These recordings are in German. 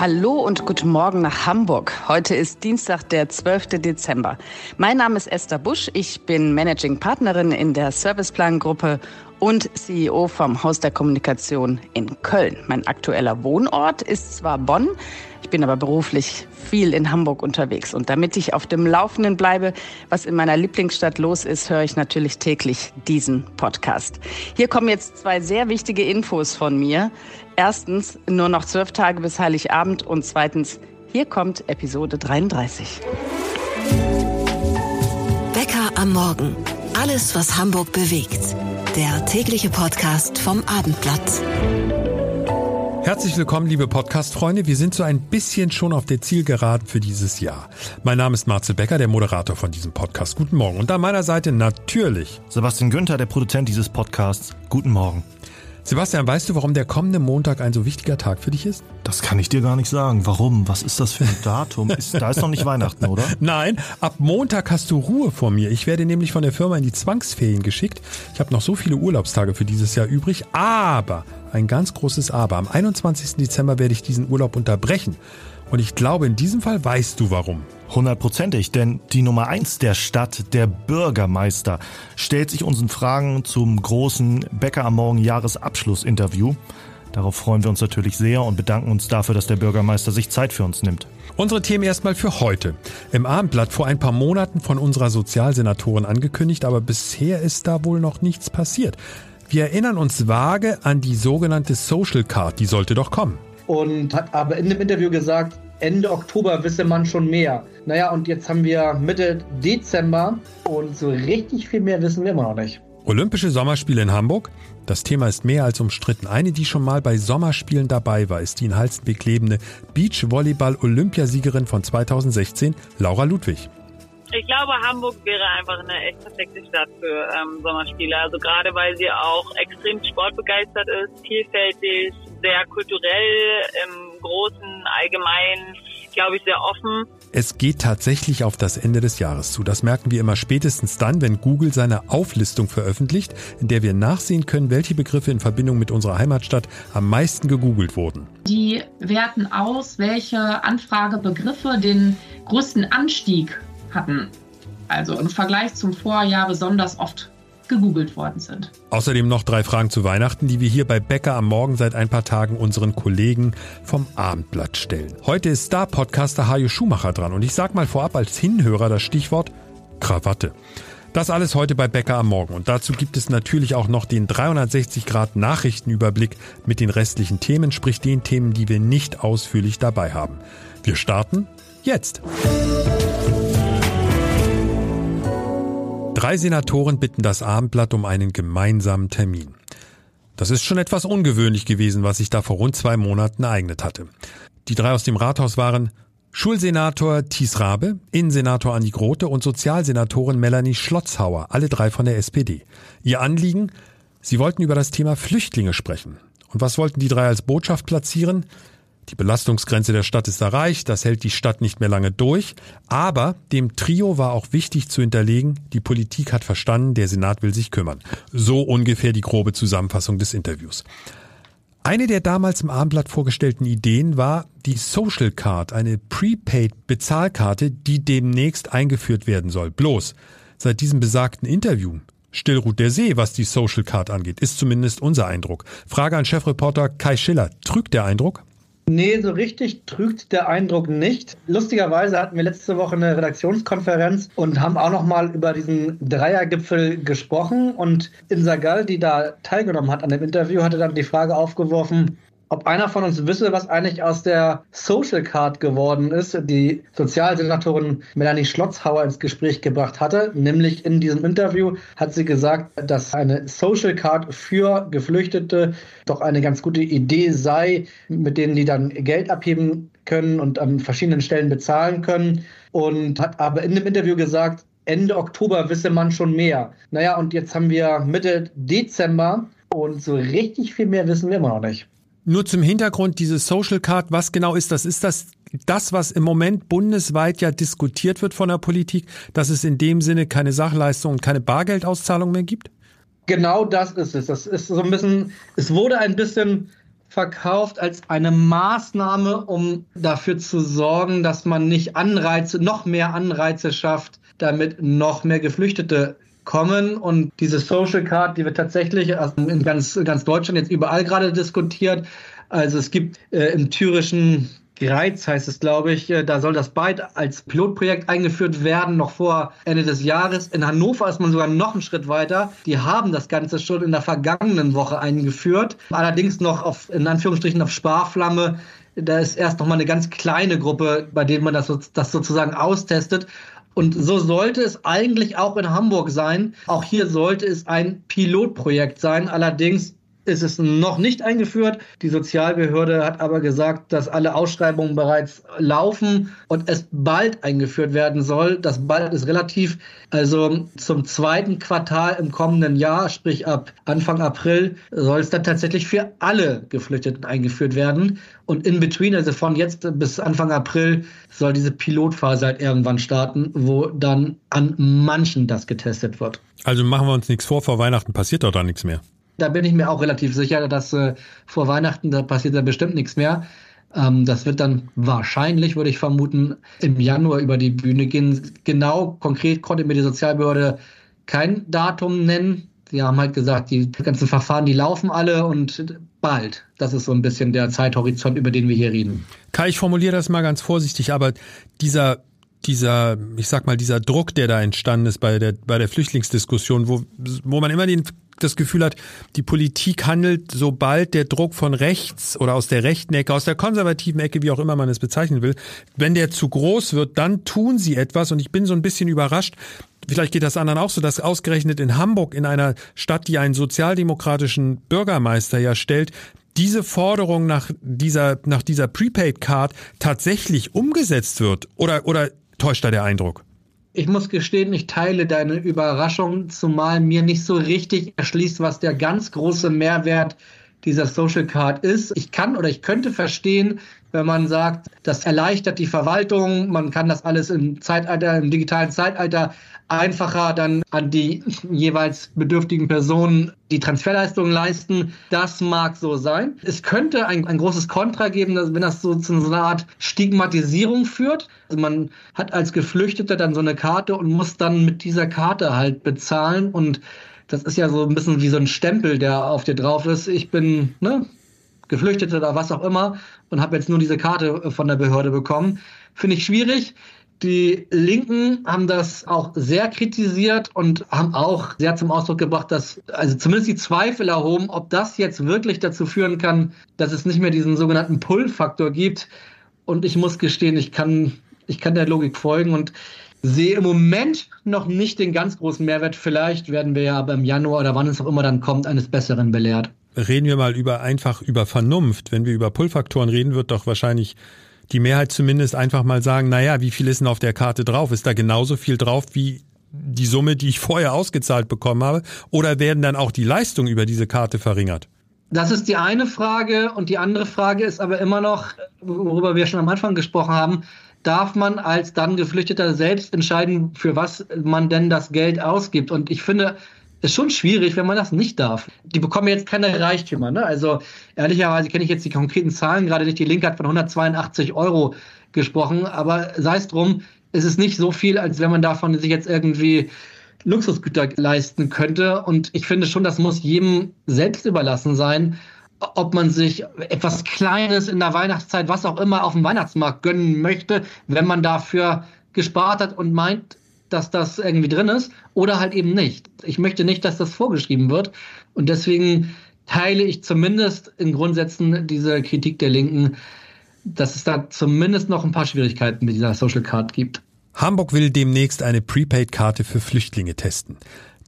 Hallo und guten Morgen nach Hamburg. Heute ist Dienstag, der 12. Dezember. Mein Name ist Esther Busch. Ich bin Managing Partnerin in der Serviceplan-Gruppe und CEO vom Haus der Kommunikation in Köln. Mein aktueller Wohnort ist zwar Bonn, ich bin aber beruflich viel in Hamburg unterwegs. Und damit ich auf dem Laufenden bleibe, was in meiner Lieblingsstadt los ist, höre ich natürlich täglich diesen Podcast. Hier kommen jetzt zwei sehr wichtige Infos von mir. Erstens, nur noch zwölf Tage bis Heiligabend und zweitens, hier kommt Episode 33. Bäcker am Morgen. Alles, was Hamburg bewegt. Der tägliche Podcast vom Abendblatt. Herzlich willkommen, liebe Podcast-Freunde. Wir sind so ein bisschen schon auf der Zielgeraden für dieses Jahr. Mein Name ist Marcel Becker, der Moderator von diesem Podcast. Guten Morgen. Und an meiner Seite natürlich Sebastian Günther, der Produzent dieses Podcasts. Guten Morgen. Sebastian, weißt du, warum der kommende Montag ein so wichtiger Tag für dich ist? Das kann ich dir gar nicht sagen. Warum? Was ist das für ein Datum? Ist, da ist noch nicht Weihnachten, oder? Nein, ab Montag hast du Ruhe vor mir. Ich werde nämlich von der Firma in die Zwangsferien geschickt. Ich habe noch so viele Urlaubstage für dieses Jahr übrig, aber ein ganz großes Aber. Am 21. Dezember werde ich diesen Urlaub unterbrechen. Und ich glaube, in diesem Fall weißt du warum. Hundertprozentig, denn die Nummer eins der Stadt, der Bürgermeister, stellt sich unseren Fragen zum großen Bäcker am Morgen Jahresabschlussinterview. Darauf freuen wir uns natürlich sehr und bedanken uns dafür, dass der Bürgermeister sich Zeit für uns nimmt. Unsere Themen erstmal für heute. Im Abendblatt vor ein paar Monaten von unserer Sozialsenatorin angekündigt, aber bisher ist da wohl noch nichts passiert. Wir erinnern uns vage an die sogenannte Social Card, die sollte doch kommen. Und hat aber in dem Interview gesagt, Ende Oktober wisse man schon mehr. Naja, und jetzt haben wir Mitte Dezember und so richtig viel mehr wissen wir immer noch nicht. Olympische Sommerspiele in Hamburg? Das Thema ist mehr als umstritten. Eine, die schon mal bei Sommerspielen dabei war, ist die in Halstenbeck lebende Beachvolleyball-Olympiasiegerin von 2016, Laura Ludwig. Ich glaube, Hamburg wäre einfach eine echt perfekte Stadt für ähm, Sommerspiele. Also gerade weil sie auch extrem sportbegeistert ist, vielfältig, sehr kulturell, im großen, allgemeinen, glaube ich, sehr offen. Es geht tatsächlich auf das Ende des Jahres zu. Das merken wir immer spätestens dann, wenn Google seine Auflistung veröffentlicht, in der wir nachsehen können, welche Begriffe in Verbindung mit unserer Heimatstadt am meisten gegoogelt wurden. Die werten aus, welche Anfragebegriffe den größten Anstieg hatten. Also im Vergleich zum Vorjahr besonders oft gegoogelt worden sind. Außerdem noch drei Fragen zu Weihnachten, die wir hier bei Bäcker am Morgen seit ein paar Tagen unseren Kollegen vom Abendblatt stellen. Heute ist Star-Podcaster Hajo Schumacher dran und ich sag mal vorab als Hinhörer das Stichwort Krawatte. Das alles heute bei Bäcker am Morgen und dazu gibt es natürlich auch noch den 360 Grad Nachrichtenüberblick mit den restlichen Themen, sprich den Themen, die wir nicht ausführlich dabei haben. Wir starten jetzt. Drei Senatoren bitten das Abendblatt um einen gemeinsamen Termin. Das ist schon etwas ungewöhnlich gewesen, was sich da vor rund zwei Monaten ereignet hatte. Die drei aus dem Rathaus waren Schulsenator Thies Rabe, Innensenator Andi Grote und Sozialsenatorin Melanie Schlotzhauer, alle drei von der SPD. Ihr Anliegen? Sie wollten über das Thema Flüchtlinge sprechen. Und was wollten die drei als Botschaft platzieren? Die Belastungsgrenze der Stadt ist erreicht, das hält die Stadt nicht mehr lange durch. Aber dem Trio war auch wichtig zu hinterlegen, die Politik hat verstanden, der Senat will sich kümmern. So ungefähr die grobe Zusammenfassung des Interviews. Eine der damals im Abendblatt vorgestellten Ideen war die Social Card, eine Prepaid-Bezahlkarte, die demnächst eingeführt werden soll. Bloß, seit diesem besagten Interview Still ruht der See, was die Social Card angeht, ist zumindest unser Eindruck. Frage an Chefreporter Kai Schiller. Trügt der Eindruck? Nee, so richtig trügt der Eindruck nicht. Lustigerweise hatten wir letzte Woche eine Redaktionskonferenz und haben auch nochmal über diesen Dreiergipfel gesprochen. Und Insa Gall, die da teilgenommen hat an dem Interview, hatte dann die Frage aufgeworfen, ob einer von uns wisse, was eigentlich aus der Social Card geworden ist, die Sozialsenatorin Melanie Schlotzhauer ins Gespräch gebracht hatte. Nämlich in diesem Interview hat sie gesagt, dass eine Social Card für Geflüchtete doch eine ganz gute Idee sei, mit denen die dann Geld abheben können und an verschiedenen Stellen bezahlen können. Und hat aber in dem Interview gesagt, Ende Oktober wisse man schon mehr. Naja, und jetzt haben wir Mitte Dezember und so richtig viel mehr wissen wir immer noch nicht. Nur zum Hintergrund, diese Social Card, was genau ist das? Ist das das, was im Moment bundesweit ja diskutiert wird von der Politik, dass es in dem Sinne keine Sachleistung und keine Bargeldauszahlung mehr gibt? Genau das ist es. Das ist so ein bisschen, es wurde ein bisschen verkauft als eine Maßnahme, um dafür zu sorgen, dass man nicht Anreize, noch mehr Anreize schafft, damit noch mehr Geflüchtete kommen. Und diese Social Card, die wird tatsächlich in ganz, ganz Deutschland jetzt überall gerade diskutiert. Also es gibt äh, im thürischen Greiz heißt es, glaube ich. Äh, da soll das bald als Pilotprojekt eingeführt werden, noch vor Ende des Jahres. In Hannover ist man sogar noch einen Schritt weiter. Die haben das Ganze schon in der vergangenen Woche eingeführt. Allerdings noch auf, in Anführungsstrichen auf Sparflamme. Da ist erst noch mal eine ganz kleine Gruppe, bei denen man das, das sozusagen austestet. Und so sollte es eigentlich auch in Hamburg sein. Auch hier sollte es ein Pilotprojekt sein. Allerdings ist es noch nicht eingeführt. Die Sozialbehörde hat aber gesagt, dass alle Ausschreibungen bereits laufen und es bald eingeführt werden soll. Das bald ist relativ, also zum zweiten Quartal im kommenden Jahr, sprich ab Anfang April, soll es dann tatsächlich für alle Geflüchteten eingeführt werden. Und in between, also von jetzt bis Anfang April, soll diese Pilotphase halt irgendwann starten, wo dann an manchen das getestet wird. Also machen wir uns nichts vor, vor Weihnachten passiert doch da nichts mehr. Da bin ich mir auch relativ sicher, dass äh, vor Weihnachten, da passiert da bestimmt nichts mehr. Ähm, das wird dann wahrscheinlich, würde ich vermuten, im Januar über die Bühne gehen. Genau, konkret konnte mir die Sozialbehörde kein Datum nennen. Sie haben halt gesagt, die ganzen Verfahren, die laufen alle und bald. Das ist so ein bisschen der Zeithorizont, über den wir hier reden. Kai, ich formuliere das mal ganz vorsichtig, aber dieser dieser, ich sag mal, dieser Druck, der da entstanden ist bei der, bei der Flüchtlingsdiskussion, wo, wo man immer den das Gefühl hat, die Politik handelt, sobald der Druck von rechts oder aus der rechten Ecke, aus der konservativen Ecke, wie auch immer man es bezeichnen will, wenn der zu groß wird, dann tun sie etwas. Und ich bin so ein bisschen überrascht, vielleicht geht das anderen auch so, dass ausgerechnet in Hamburg, in einer Stadt, die einen sozialdemokratischen Bürgermeister ja stellt, diese Forderung nach dieser, nach dieser Prepaid Card tatsächlich umgesetzt wird? Oder, oder täuscht da der Eindruck? Ich muss gestehen, ich teile deine Überraschung, zumal mir nicht so richtig erschließt, was der ganz große Mehrwert dieser Social Card ist. Ich kann oder ich könnte verstehen, wenn man sagt, das erleichtert die Verwaltung, man kann das alles im Zeitalter, im digitalen Zeitalter einfacher dann an die jeweils bedürftigen Personen die Transferleistungen leisten. Das mag so sein. Es könnte ein, ein großes Kontra geben, dass, wenn das so zu so einer Art Stigmatisierung führt. Also man hat als Geflüchteter dann so eine Karte und muss dann mit dieser Karte halt bezahlen und das ist ja so ein bisschen wie so ein Stempel, der auf dir drauf ist. Ich bin ne, Geflüchtete oder was auch immer und habe jetzt nur diese Karte von der Behörde bekommen. Finde ich schwierig. Die Linken haben das auch sehr kritisiert und haben auch sehr zum Ausdruck gebracht, dass also zumindest die Zweifel erhoben, ob das jetzt wirklich dazu führen kann, dass es nicht mehr diesen sogenannten Pull-Faktor gibt. Und ich muss gestehen, ich kann, ich kann der Logik folgen und sehe im Moment noch nicht den ganz großen Mehrwert. Vielleicht werden wir ja aber im Januar oder wann es auch immer dann kommt, eines Besseren belehrt. Reden wir mal über einfach über Vernunft. Wenn wir über Pull-Faktoren reden, wird doch wahrscheinlich die Mehrheit zumindest einfach mal sagen, naja, wie viel ist denn auf der Karte drauf? Ist da genauso viel drauf wie die Summe, die ich vorher ausgezahlt bekommen habe? Oder werden dann auch die Leistungen über diese Karte verringert? Das ist die eine Frage. Und die andere Frage ist aber immer noch, worüber wir schon am Anfang gesprochen haben, darf man als dann Geflüchteter selbst entscheiden, für was man denn das Geld ausgibt. Und ich finde, ist schon schwierig, wenn man das nicht darf. Die bekommen jetzt keine Reichtümer. Ne? Also ehrlicherweise kenne ich jetzt die konkreten Zahlen gerade nicht. Die Linke hat von 182 Euro gesprochen, aber sei es drum, ist es nicht so viel, als wenn man davon sich jetzt irgendwie Luxusgüter leisten könnte. Und ich finde schon, das muss jedem selbst überlassen sein, ob man sich etwas Kleines in der Weihnachtszeit, was auch immer, auf dem Weihnachtsmarkt gönnen möchte, wenn man dafür gespart hat und meint, dass das irgendwie drin ist oder halt eben nicht. Ich möchte nicht, dass das vorgeschrieben wird und deswegen teile ich zumindest in Grundsätzen diese Kritik der Linken, dass es da zumindest noch ein paar Schwierigkeiten mit dieser Social Card gibt. Hamburg will demnächst eine Prepaid-Karte für Flüchtlinge testen.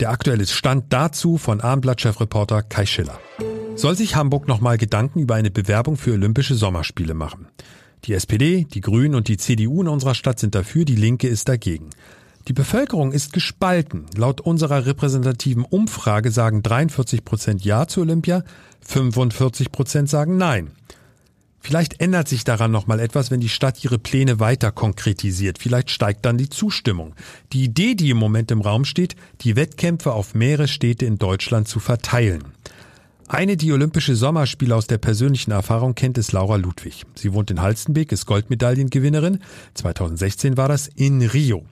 Der aktuelle Stand dazu von Abendblatt-Chefreporter Kai Schiller. Soll sich Hamburg nochmal Gedanken über eine Bewerbung für Olympische Sommerspiele machen? Die SPD, die Grünen und die CDU in unserer Stadt sind dafür, die Linke ist dagegen. Die Bevölkerung ist gespalten. Laut unserer repräsentativen Umfrage sagen 43 Prozent Ja zu Olympia, 45 Prozent sagen Nein. Vielleicht ändert sich daran nochmal etwas, wenn die Stadt ihre Pläne weiter konkretisiert. Vielleicht steigt dann die Zustimmung. Die Idee, die im Moment im Raum steht, die Wettkämpfe auf mehrere Städte in Deutschland zu verteilen. Eine, die Olympische Sommerspiele aus der persönlichen Erfahrung kennt, ist Laura Ludwig. Sie wohnt in Halstenbeek, ist Goldmedaillengewinnerin. 2016 war das in Rio.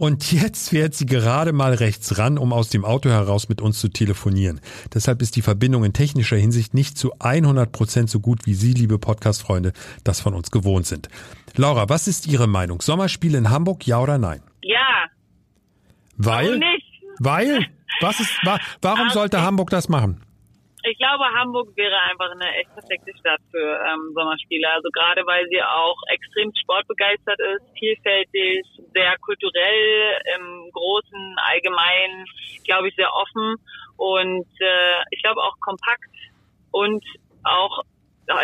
Und jetzt fährt sie gerade mal rechts ran, um aus dem Auto heraus mit uns zu telefonieren. Deshalb ist die Verbindung in technischer Hinsicht nicht zu 100 Prozent so gut, wie Sie, liebe Podcast-Freunde, das von uns gewohnt sind. Laura, was ist Ihre Meinung? Sommerspiel in Hamburg, ja oder nein? Ja. Weil? Warum nicht? Weil? Was ist, wa warum sollte Hamburg das machen? Ich glaube, Hamburg wäre einfach eine echt perfekte Stadt für ähm, Sommerspiele. Also gerade weil sie auch extrem sportbegeistert ist, vielfältig, sehr kulturell, im Großen, Allgemeinen, glaube ich, sehr offen und äh, ich glaube auch kompakt und auch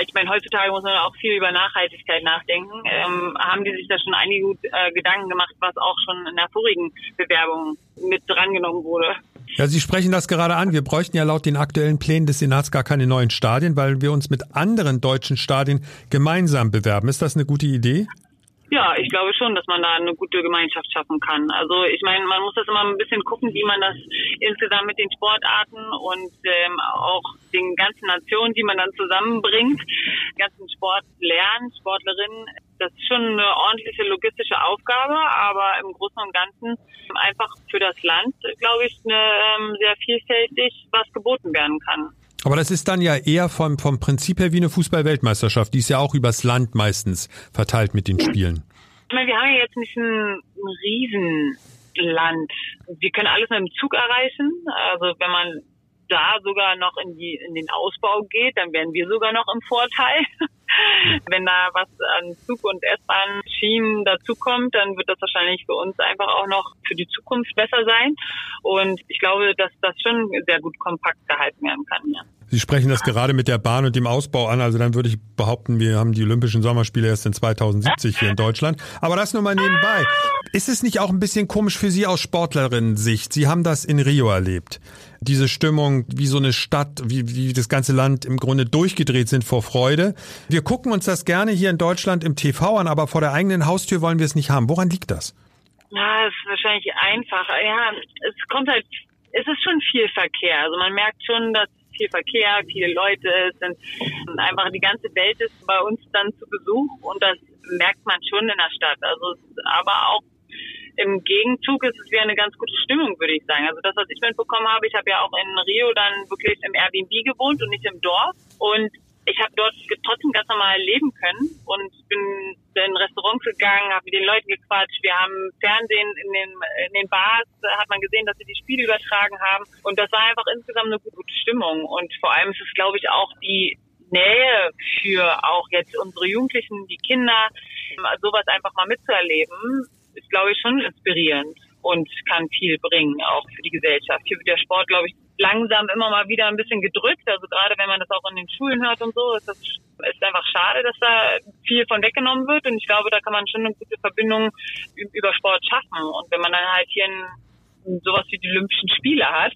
ich meine, heutzutage muss man auch viel über Nachhaltigkeit nachdenken. Ähm, haben die sich da schon einige gut, äh, Gedanken gemacht, was auch schon in der vorigen Bewerbung mit drangenommen wurde? Ja, Sie sprechen das gerade an. Wir bräuchten ja laut den aktuellen Plänen des Senats gar keine neuen Stadien, weil wir uns mit anderen deutschen Stadien gemeinsam bewerben. Ist das eine gute Idee? Ja, ich glaube schon, dass man da eine gute Gemeinschaft schaffen kann. Also ich meine, man muss das immer ein bisschen gucken, wie man das insgesamt mit den Sportarten und ähm, auch den ganzen Nationen, die man dann zusammenbringt, ganzen Sport lernen, Sportlerinnen. Das ist schon eine ordentliche logistische Aufgabe, aber im Großen und Ganzen einfach für das Land, glaube ich, eine, ähm, sehr vielfältig, was geboten werden kann. Aber das ist dann ja eher vom, vom Prinzip her wie eine Fußball-Weltmeisterschaft. Die ist ja auch übers Land meistens verteilt mit den Spielen. Ich meine, wir haben ja jetzt nicht ein, ein Riesenland. Wir können alles mit dem Zug erreichen. Also wenn man da sogar noch in die in den Ausbau geht, dann wären wir sogar noch im Vorteil. Wenn da was an Zug und S-Bahn Schienen dazukommt, dann wird das wahrscheinlich für uns einfach auch noch für die Zukunft besser sein. Und ich glaube, dass das schon sehr gut kompakt gehalten werden kann. Ja. Sie sprechen das gerade mit der Bahn und dem Ausbau an. Also dann würde ich behaupten, wir haben die Olympischen Sommerspiele erst in 2070 hier in Deutschland. Aber das nur mal nebenbei. Ist es nicht auch ein bisschen komisch für Sie aus Sportlerinnen-Sicht? Sie haben das in Rio erlebt. Diese Stimmung, wie so eine Stadt, wie, wie das ganze Land im Grunde durchgedreht sind vor Freude. Wir gucken uns das gerne hier in Deutschland im TV an, aber vor der eigenen Haustür wollen wir es nicht haben. Woran liegt das? Ja, ist wahrscheinlich einfacher. Ja, es kommt halt, es ist schon viel Verkehr. Also man merkt schon, dass viel Verkehr, viele Leute es sind. Einfach die ganze Welt ist bei uns dann zu Besuch und das merkt man schon in der Stadt. Also aber auch im Gegenzug ist es wieder eine ganz gute Stimmung, würde ich sagen. Also das, was ich mitbekommen habe, ich habe ja auch in Rio dann wirklich im Airbnb gewohnt und nicht im Dorf. Und ich habe dort trotzdem ganz normal leben können und bin in Restaurants gegangen, habe mit den Leuten gequatscht. Wir haben Fernsehen in den, in den Bars, hat man gesehen, dass sie die Spiele übertragen haben. Und das war einfach insgesamt eine gute Stimmung. Und vor allem ist es, glaube ich, auch die Nähe für auch jetzt unsere Jugendlichen, die Kinder, sowas einfach mal mitzuerleben, ist, glaube ich, schon inspirierend und kann viel bringen, auch für die Gesellschaft. Hier wird der Sport, glaube ich, langsam immer mal wieder ein bisschen gedrückt. Also gerade wenn man das auch in den Schulen hört und so, ist das ist einfach schade, dass da viel von weggenommen wird. Und ich glaube, da kann man schon eine gute Verbindung über Sport schaffen. Und wenn man dann halt hier ein, sowas wie die Olympischen Spiele hat,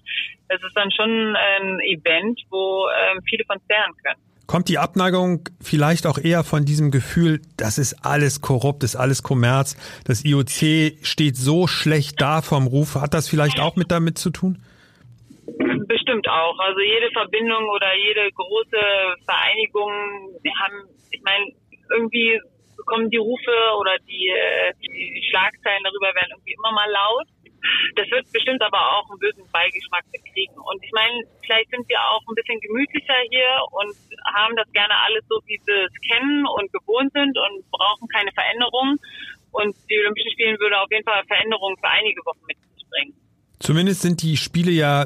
das ist dann schon ein Event, wo ähm, viele von lernen können. Kommt die Abneigung vielleicht auch eher von diesem Gefühl, das ist alles korrupt, das ist alles Kommerz, das IOC steht so schlecht da vom Ruf. Hat das vielleicht auch mit damit zu tun? Bestimmt auch. Also jede Verbindung oder jede große Vereinigung haben, ich meine, irgendwie bekommen die Rufe oder die, die Schlagzeilen darüber werden irgendwie immer mal laut. Das wird bestimmt aber auch einen bösen Beigeschmack kriegen. Und ich meine, vielleicht sind wir auch ein bisschen gemütlicher hier und haben das gerne alles so, wie wir es kennen und gewohnt sind und brauchen keine Veränderungen. Und die Olympischen Spiele würde auf jeden Fall Veränderungen für einige Wochen mit sich bringen. Zumindest sind die Spiele ja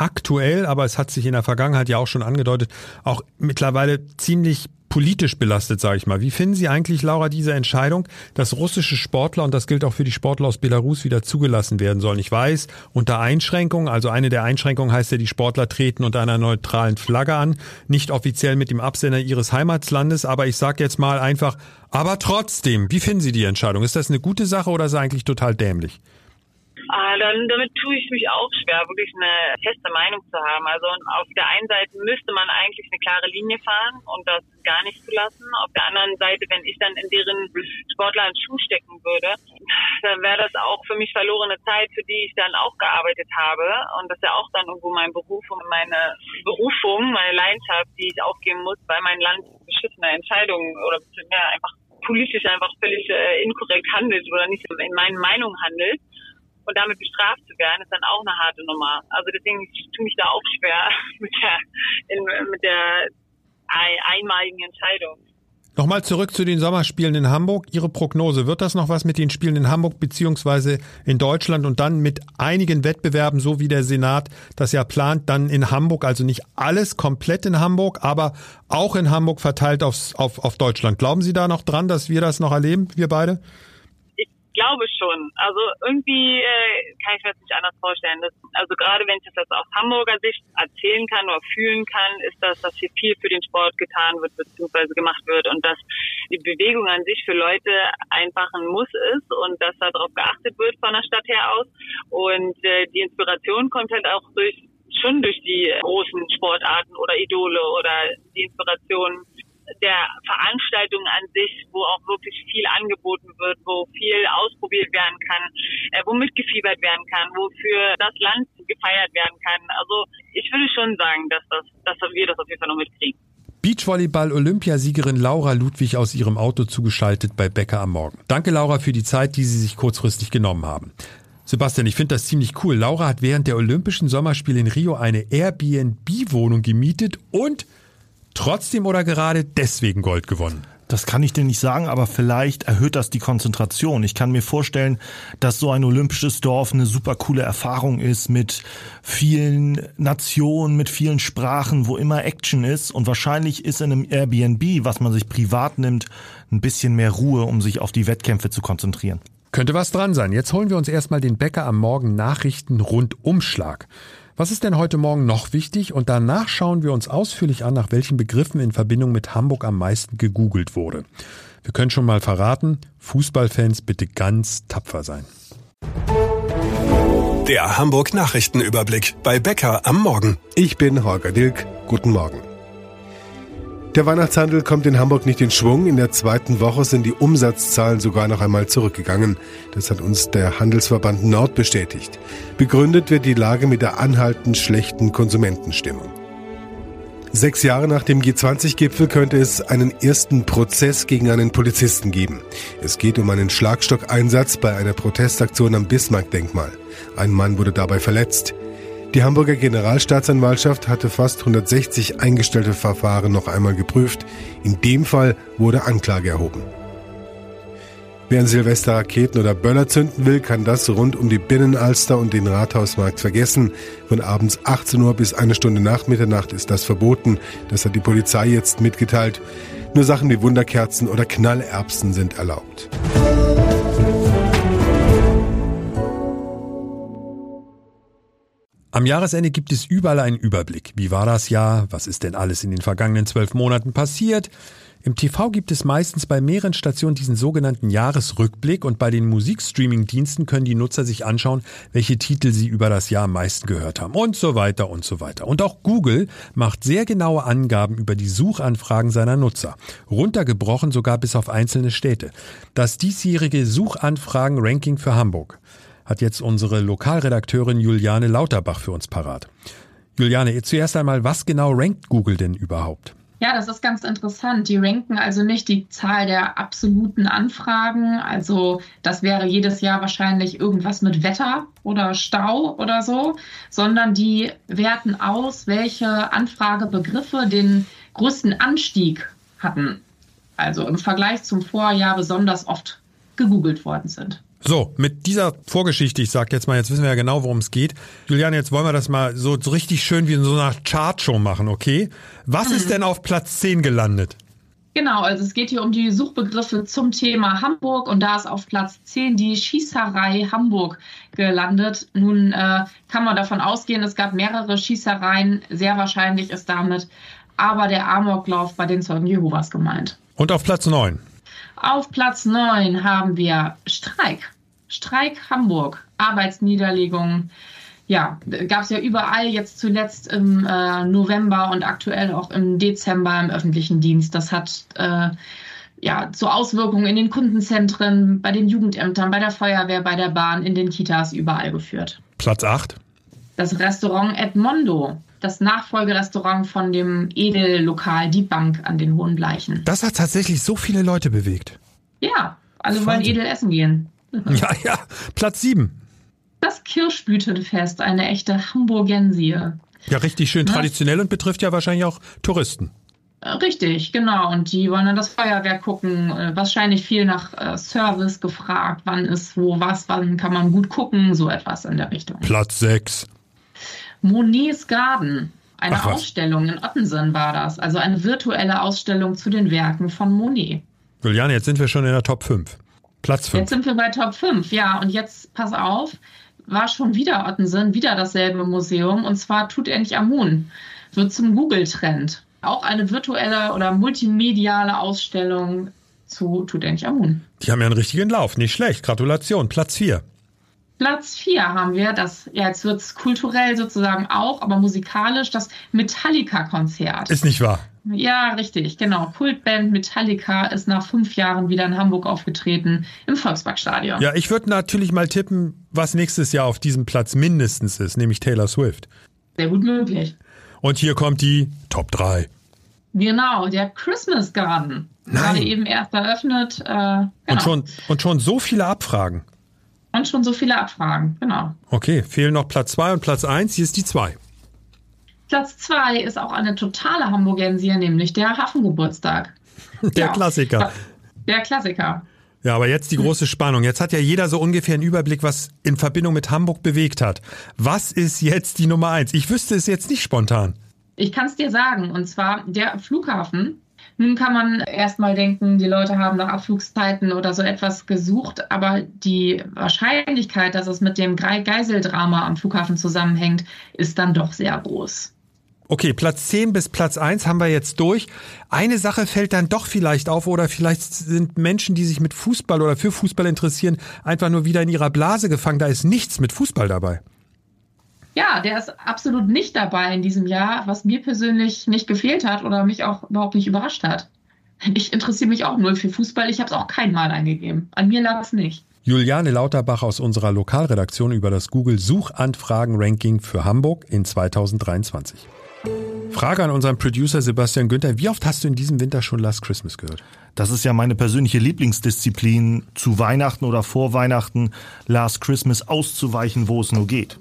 aktuell, aber es hat sich in der Vergangenheit ja auch schon angedeutet, auch mittlerweile ziemlich politisch belastet, sage ich mal. Wie finden Sie eigentlich, Laura, diese Entscheidung, dass russische Sportler, und das gilt auch für die Sportler aus Belarus, wieder zugelassen werden sollen? Ich weiß, unter Einschränkungen, also eine der Einschränkungen heißt ja, die Sportler treten unter einer neutralen Flagge an, nicht offiziell mit dem Absender ihres Heimatlandes, aber ich sage jetzt mal einfach, aber trotzdem, wie finden Sie die Entscheidung? Ist das eine gute Sache oder ist es eigentlich total dämlich? Ah, dann, damit tue ich mich auch schwer, wirklich eine feste Meinung zu haben. Also auf der einen Seite müsste man eigentlich eine klare Linie fahren und das gar nicht zu lassen. Auf der anderen Seite, wenn ich dann in deren Sportler einen Schuh stecken würde, dann wäre das auch für mich verlorene Zeit, für die ich dann auch gearbeitet habe. Und das ist ja auch dann irgendwo mein Beruf und meine Berufung, meine Leidenschaft, die ich aufgeben muss, weil mein Land beschissene Entscheidungen oder ja, einfach politisch einfach völlig äh, inkorrekt handelt oder nicht in meinen Meinungen handelt und damit bestraft zu werden, ist dann auch eine harte Nummer. Also deswegen ich tue mich da auch schwer mit der, in, mit der einmaligen Entscheidung. Nochmal zurück zu den Sommerspielen in Hamburg. Ihre Prognose, wird das noch was mit den Spielen in Hamburg beziehungsweise in Deutschland und dann mit einigen Wettbewerben, so wie der Senat das ja plant, dann in Hamburg, also nicht alles komplett in Hamburg, aber auch in Hamburg verteilt aufs, auf, auf Deutschland. Glauben Sie da noch dran, dass wir das noch erleben, wir beide? Glaube schon. Also irgendwie äh, kann ich mir das nicht anders vorstellen. Das, also gerade wenn ich das jetzt aus Hamburger Sicht erzählen kann oder fühlen kann, ist das, dass hier viel für den Sport getan wird bzw. gemacht wird und dass die Bewegung an sich für Leute einfach ein Muss ist und dass darauf geachtet wird von der Stadt her aus. Und äh, die Inspiration kommt halt auch durch schon durch die großen Sportarten oder Idole oder die Inspiration der Veranstaltung an sich, wo auch wirklich viel angeboten wird, wo viel ausprobiert werden kann, äh, wo mitgefiebert werden kann, wofür das Land gefeiert werden kann. Also ich würde schon sagen, dass, das, dass wir das auf jeden Fall noch mitkriegen. Beachvolleyball-Olympiasiegerin Laura Ludwig aus ihrem Auto zugeschaltet bei Becker am Morgen. Danke, Laura, für die Zeit, die Sie sich kurzfristig genommen haben. Sebastian, ich finde das ziemlich cool. Laura hat während der Olympischen Sommerspiele in Rio eine Airbnb-Wohnung gemietet und trotzdem oder gerade deswegen Gold gewonnen? Das kann ich dir nicht sagen, aber vielleicht erhöht das die Konzentration. Ich kann mir vorstellen, dass so ein olympisches Dorf eine super coole Erfahrung ist mit vielen Nationen, mit vielen Sprachen, wo immer Action ist. Und wahrscheinlich ist in einem Airbnb, was man sich privat nimmt, ein bisschen mehr Ruhe, um sich auf die Wettkämpfe zu konzentrieren. Könnte was dran sein. Jetzt holen wir uns erstmal den Bäcker am Morgen Nachrichten Rundumschlag. Was ist denn heute Morgen noch wichtig? Und danach schauen wir uns ausführlich an, nach welchen Begriffen in Verbindung mit Hamburg am meisten gegoogelt wurde. Wir können schon mal verraten, Fußballfans bitte ganz tapfer sein. Der Hamburg Nachrichtenüberblick bei Bäcker am Morgen. Ich bin Holger Dilk. Guten Morgen. Der Weihnachtshandel kommt in Hamburg nicht in Schwung. In der zweiten Woche sind die Umsatzzahlen sogar noch einmal zurückgegangen. Das hat uns der Handelsverband Nord bestätigt. Begründet wird die Lage mit der anhaltend schlechten Konsumentenstimmung. Sechs Jahre nach dem G20-Gipfel könnte es einen ersten Prozess gegen einen Polizisten geben. Es geht um einen Schlagstockeinsatz bei einer Protestaktion am Bismarck-Denkmal. Ein Mann wurde dabei verletzt. Die Hamburger Generalstaatsanwaltschaft hatte fast 160 eingestellte Verfahren noch einmal geprüft. In dem Fall wurde Anklage erhoben. Wer an Silvester Raketen oder Böller zünden will, kann das rund um die Binnenalster und den Rathausmarkt vergessen. Von abends 18 Uhr bis eine Stunde nach Mitternacht ist das verboten. Das hat die Polizei jetzt mitgeteilt. Nur Sachen wie Wunderkerzen oder Knallerbsen sind erlaubt. Am Jahresende gibt es überall einen Überblick. Wie war das Jahr? Was ist denn alles in den vergangenen zwölf Monaten passiert? Im TV gibt es meistens bei mehreren Stationen diesen sogenannten Jahresrückblick und bei den Musikstreaming-Diensten können die Nutzer sich anschauen, welche Titel sie über das Jahr am meisten gehört haben und so weiter und so weiter. Und auch Google macht sehr genaue Angaben über die Suchanfragen seiner Nutzer, runtergebrochen sogar bis auf einzelne Städte. Das diesjährige Suchanfragen-Ranking für Hamburg hat jetzt unsere Lokalredakteurin Juliane Lauterbach für uns parat. Juliane, zuerst einmal, was genau rankt Google denn überhaupt? Ja, das ist ganz interessant. Die ranken also nicht die Zahl der absoluten Anfragen. Also das wäre jedes Jahr wahrscheinlich irgendwas mit Wetter oder Stau oder so, sondern die werten aus, welche Anfragebegriffe den größten Anstieg hatten. Also im Vergleich zum Vorjahr besonders oft gegoogelt worden sind. So, mit dieser Vorgeschichte, ich sag jetzt mal, jetzt wissen wir ja genau, worum es geht. Juliane, jetzt wollen wir das mal so, so richtig schön wie in so einer Chartshow machen, okay? Was mhm. ist denn auf Platz 10 gelandet? Genau, also es geht hier um die Suchbegriffe zum Thema Hamburg und da ist auf Platz 10 die Schießerei Hamburg gelandet. Nun äh, kann man davon ausgehen, es gab mehrere Schießereien. Sehr wahrscheinlich ist damit aber der Amoklauf bei den Zeugen Jehovas gemeint. Und auf Platz 9? Auf Platz 9 haben wir Streik. Streik Hamburg. Arbeitsniederlegungen. Ja, gab es ja überall jetzt zuletzt im äh, November und aktuell auch im Dezember im öffentlichen Dienst. Das hat äh, ja zu Auswirkungen in den Kundenzentren, bei den Jugendämtern, bei der Feuerwehr, bei der Bahn, in den Kitas überall geführt. Platz 8. Das Restaurant Edmondo, das Nachfolgerestaurant von dem Edellokal Die Bank an den Hohen Bleichen. Das hat tatsächlich so viele Leute bewegt. Ja, alle wollen edel essen gehen. Ja, ja. Platz 7. Das Kirschblütenfest, eine echte Hamburgensie. Ja, richtig schön traditionell und betrifft ja wahrscheinlich auch Touristen. Richtig, genau. Und die wollen dann das Feuerwerk gucken. Äh, Wahrscheinlich viel nach äh, Service gefragt. Wann ist wo was, wann kann man gut gucken, so etwas in der Richtung. Platz 6. Monets Garden. Eine Ach. Ausstellung in Ottensen war das. Also eine virtuelle Ausstellung zu den Werken von Monet. Juliane, jetzt sind wir schon in der Top 5. Platz 5. Jetzt sind wir bei Top 5, ja. Und jetzt, pass auf, war schon wieder Ottensen, wieder dasselbe Museum. Und zwar Tutanchamun wird zum Google-Trend. Auch eine virtuelle oder multimediale Ausstellung zu Tutanchamun. Die haben ja einen richtigen Lauf. Nicht schlecht. Gratulation. Platz 4. Platz 4 haben wir das, ja, jetzt wird es kulturell sozusagen auch, aber musikalisch das Metallica-Konzert. Ist nicht wahr. Ja, richtig, genau. Kultband Metallica ist nach fünf Jahren wieder in Hamburg aufgetreten im Volksparkstadion. Ja, ich würde natürlich mal tippen, was nächstes Jahr auf diesem Platz mindestens ist, nämlich Taylor Swift. Sehr gut möglich. Und hier kommt die Top 3. Genau, der Christmas Garden. Gerade eben erst eröffnet. Äh, genau. Und, schon, und schon so viele Abfragen. Und schon so viele Abfragen, genau. Okay, fehlen noch Platz 2 und Platz 1. Hier ist die 2. Platz 2 ist auch eine totale Hamburgensie, nämlich der Hafengeburtstag. Der Ja. Klassiker. Der Klassiker. Ja, aber jetzt die große Spannung. Jetzt hat ja jeder so ungefähr einen Überblick, was in Verbindung mit Hamburg bewegt hat. Was ist jetzt die Nummer 1? Ich wüsste es jetzt nicht spontan. Ich kann es dir sagen, und zwar der Flughafen. Nun kann man erstmal denken, die Leute haben nach Abflugszeiten oder so etwas gesucht, aber die Wahrscheinlichkeit, dass es mit dem Geiseldrama am Flughafen zusammenhängt, ist dann doch sehr groß. Okay, Platz 10 bis Platz 1 haben wir jetzt durch. Eine Sache fällt dann doch vielleicht auf oder vielleicht sind Menschen, die sich mit Fußball oder für Fußball interessieren, einfach nur wieder in ihrer Blase gefangen. Da ist nichts mit Fußball dabei. Ja, der ist absolut nicht dabei in diesem Jahr, was mir persönlich nicht gefehlt hat oder mich auch überhaupt nicht überrascht hat. Ich interessiere mich auch null für Fußball. Ich habe es auch kein Mal eingegeben. An mir lag es nicht. Juliane Lauterbach aus unserer Lokalredaktion über das Google Suchanfragen-Ranking für Hamburg in 2023. Frage an unseren Producer Sebastian Günther. Wie oft hast du in diesem Winter schon Last Christmas gehört? Das ist ja meine persönliche Lieblingsdisziplin, zu Weihnachten oder vor Weihnachten Last Christmas auszuweichen, wo es nur geht.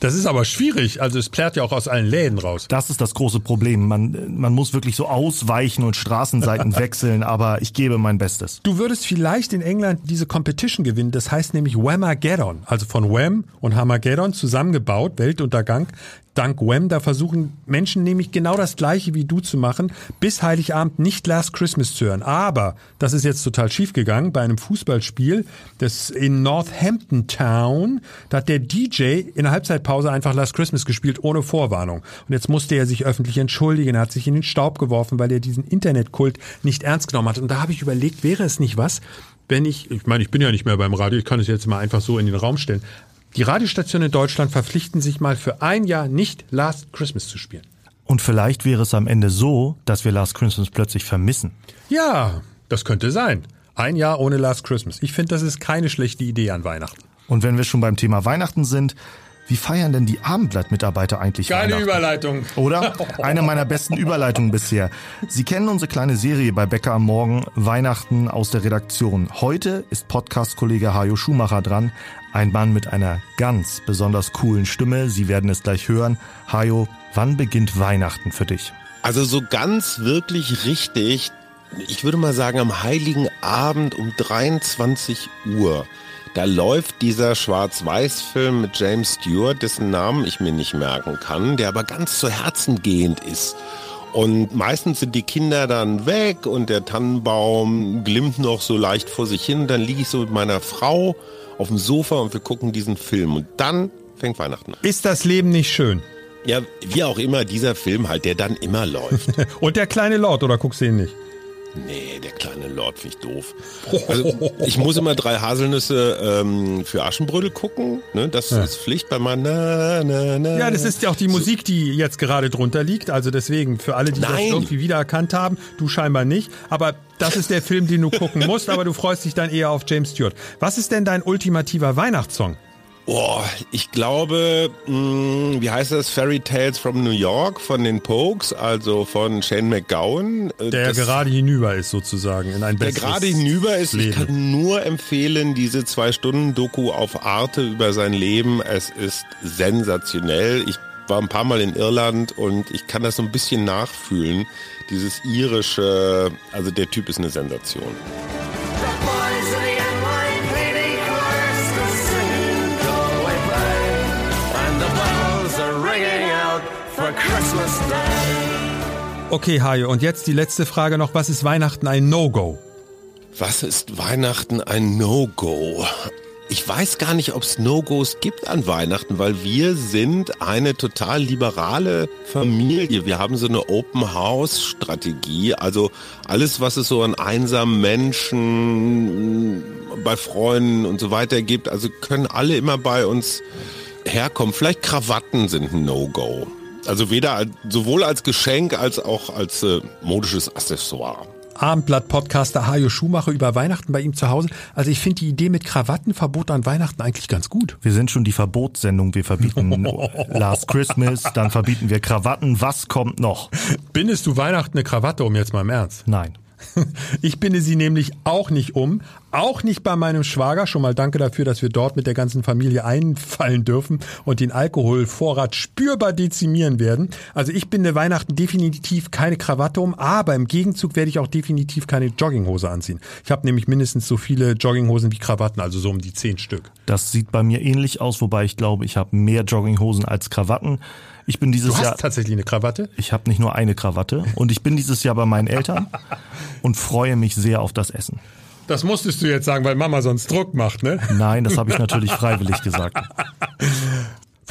Das ist aber schwierig. Also es plärt ja auch aus allen Läden raus. Das ist das große Problem. Man, man muss wirklich so ausweichen und Straßenseiten wechseln, aber ich gebe mein Bestes. Du würdest vielleicht in England diese Competition gewinnen. Das heißt nämlich Whamageddon. Also von Wham und Hamageddon zusammengebaut, Weltuntergang. Dank Wham, da versuchen Menschen nämlich genau das Gleiche wie du zu machen, bis Heiligabend nicht Last Christmas zu hören. Aber das ist jetzt total schief gegangen bei einem Fußballspiel, das in Northampton Town, da hat der DJ in der Halbzeitpause einfach Last Christmas gespielt, ohne Vorwarnung. Und jetzt musste er sich öffentlich entschuldigen, er hat sich in den Staub geworfen, weil er diesen Internetkult nicht ernst genommen hat. Und da habe ich überlegt, wäre es nicht was, wenn ich, ich meine, ich bin ja nicht mehr beim Radio, ich kann es jetzt mal einfach so in den Raum stellen. Die Radiostationen in Deutschland verpflichten sich mal für ein Jahr nicht Last Christmas zu spielen. Und vielleicht wäre es am Ende so, dass wir Last Christmas plötzlich vermissen. Ja, das könnte sein. Ein Jahr ohne Last Christmas. Ich finde, das ist keine schlechte Idee an Weihnachten. Und wenn wir schon beim Thema Weihnachten sind, wie feiern denn die Abendblatt-Mitarbeiter eigentlich Keine Weihnachten? Überleitung. Oder? Eine meiner besten Überleitungen bisher. Sie kennen unsere kleine Serie bei Bäcker am Morgen, Weihnachten aus der Redaktion. Heute ist Podcast-Kollege Hajo Schumacher dran. Ein Mann mit einer ganz besonders coolen Stimme. Sie werden es gleich hören. Hajo, wann beginnt Weihnachten für dich? Also so ganz wirklich richtig, ich würde mal sagen am heiligen Abend um 23 Uhr. Da läuft dieser Schwarz-Weiß-Film mit James Stewart, dessen Namen ich mir nicht merken kann, der aber ganz zu Herzen gehend ist. Und meistens sind die Kinder dann weg und der Tannenbaum glimmt noch so leicht vor sich hin. Dann liege ich so mit meiner Frau auf dem Sofa und wir gucken diesen Film. Und dann fängt Weihnachten an. Ist das Leben nicht schön? Ja, wie auch immer dieser Film halt, der dann immer läuft. Und der kleine Lord, oder guckst du ihn nicht? Nee, der kleine Lord finde ich doof. Also, ich muss immer drei Haselnüsse ähm, für Aschenbrödel gucken. Ne? Das ja. ist Pflicht bei meinem na, na, na. Ja, das ist ja auch die Musik, die jetzt gerade drunter liegt. Also deswegen, für alle, die Nein. das irgendwie wiedererkannt haben, du scheinbar nicht. Aber das ist der Film, den du gucken musst, aber du freust dich dann eher auf James Stewart. Was ist denn dein ultimativer Weihnachtssong? Boah, ich glaube, mh, hm, wie heißt das? Fairy Tales from New York von den Pokes, also von Shane McGowan. Äh, der das, gerade hinüber ist sozusagen in ein Der gerade hinüber ist. Leben. Ich kann nur empfehlen, diese zwei Stunden Doku auf Arte über sein Leben. Es ist sensationell. Ich war ein paar Mal in Irland und ich kann das so ein bisschen nachfühlen. Dieses irische, also der Typ ist eine Sensation. Okay, Hajo, und jetzt die letzte Frage noch. Was ist Weihnachten ein No-Go? Was ist Weihnachten ein No-Go? Ich weiß gar nicht, ob es No-Gos gibt an Weihnachten, weil wir sind eine total liberale Familie. Wir haben so eine Open-House-Strategie. Also alles, was es so an einsamen Menschen, bei Freunden und so weiter gibt, also können alle immer bei uns herkommen. Vielleicht Krawatten sind ein No-Go. Also weder sowohl als Geschenk als auch als äh, modisches Accessoire. Abendblatt-Podcaster Hajo Schumacher über Weihnachten bei ihm zu Hause. Also ich finde die Idee mit Krawattenverbot an Weihnachten eigentlich ganz gut. Wir sind schon die Verbotssendung. Wir verbieten Last Christmas, dann verbieten wir Krawatten. Was kommt noch? Bindest du Weihnachten eine Krawatte um jetzt mal im Ernst? Nein. Ich binde sie nämlich auch nicht um, auch nicht bei meinem Schwager. Schon mal danke dafür, dass wir dort mit der ganzen Familie einfallen dürfen und den Alkoholvorrat spürbar dezimieren werden. Also ich binde Weihnachten definitiv keine Krawatte um, aber im Gegenzug werde ich auch definitiv keine Jogginghose anziehen. Ich habe nämlich mindestens so viele Jogginghosen wie Krawatten, also so um die zehn Stück. Das sieht bei mir ähnlich aus, wobei ich glaube, ich habe mehr Jogginghosen als Krawatten. Ich bin dieses du hast Jahr tatsächlich eine Krawatte. Ich habe nicht nur eine Krawatte und ich bin dieses Jahr bei meinen Eltern und freue mich sehr auf das Essen. Das musstest du jetzt sagen, weil Mama sonst Druck macht, ne? Nein, das habe ich natürlich freiwillig gesagt.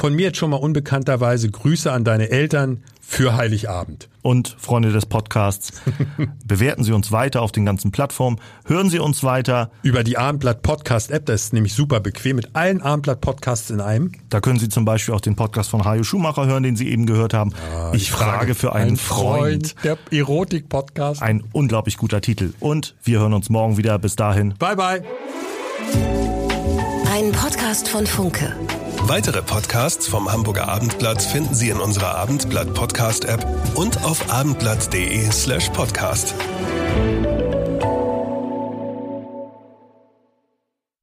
Von mir jetzt schon mal unbekannterweise Grüße an deine Eltern für Heiligabend. Und Freunde des Podcasts, bewerten Sie uns weiter auf den ganzen Plattformen, hören Sie uns weiter. Über die Abendblatt Podcast App, das ist nämlich super bequem mit allen Abendblatt Podcasts in einem. Da können Sie zum Beispiel auch den Podcast von Hajo Schumacher hören, den Sie eben gehört haben. Ja, ich frage für einen Freund. Freund. Der Erotik-Podcast. Ein unglaublich guter Titel. Und wir hören uns morgen wieder. Bis dahin. Bye, bye. Ein Podcast von Funke. Weitere Podcasts vom Hamburger Abendblatt finden Sie in unserer Abendblatt Podcast App und auf abendblatt.de slash podcast.